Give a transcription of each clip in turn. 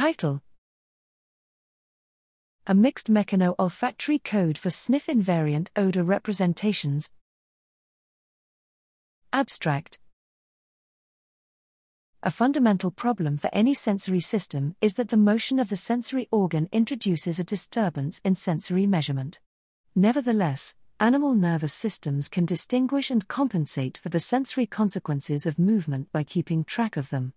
Title A mixed mechano olfactory code for sniff invariant odor representations. Abstract A fundamental problem for any sensory system is that the motion of the sensory organ introduces a disturbance in sensory measurement. Nevertheless, animal nervous systems can distinguish and compensate for the sensory consequences of movement by keeping track of them.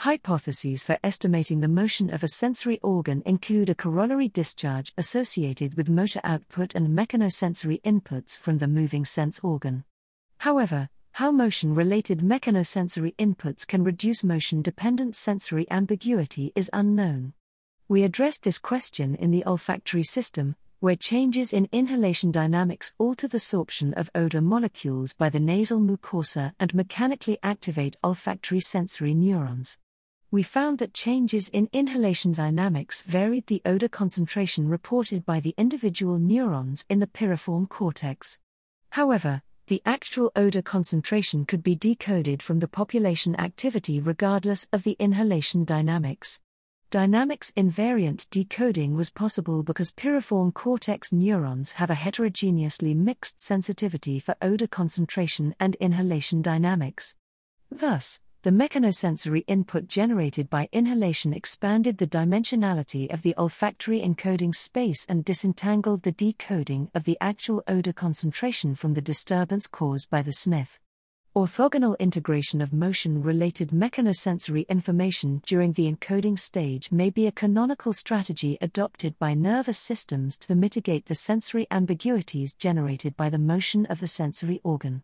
Hypotheses for estimating the motion of a sensory organ include a corollary discharge associated with motor output and mechanosensory inputs from the moving sense organ. However, how motion related mechanosensory inputs can reduce motion dependent sensory ambiguity is unknown. We addressed this question in the olfactory system, where changes in inhalation dynamics alter the sorption of odor molecules by the nasal mucosa and mechanically activate olfactory sensory neurons. We found that changes in inhalation dynamics varied the odor concentration reported by the individual neurons in the piriform cortex. However, the actual odor concentration could be decoded from the population activity regardless of the inhalation dynamics. Dynamics invariant decoding was possible because piriform cortex neurons have a heterogeneously mixed sensitivity for odor concentration and inhalation dynamics. Thus, the mechanosensory input generated by inhalation expanded the dimensionality of the olfactory encoding space and disentangled the decoding of the actual odor concentration from the disturbance caused by the sniff. Orthogonal integration of motion related mechanosensory information during the encoding stage may be a canonical strategy adopted by nervous systems to mitigate the sensory ambiguities generated by the motion of the sensory organ.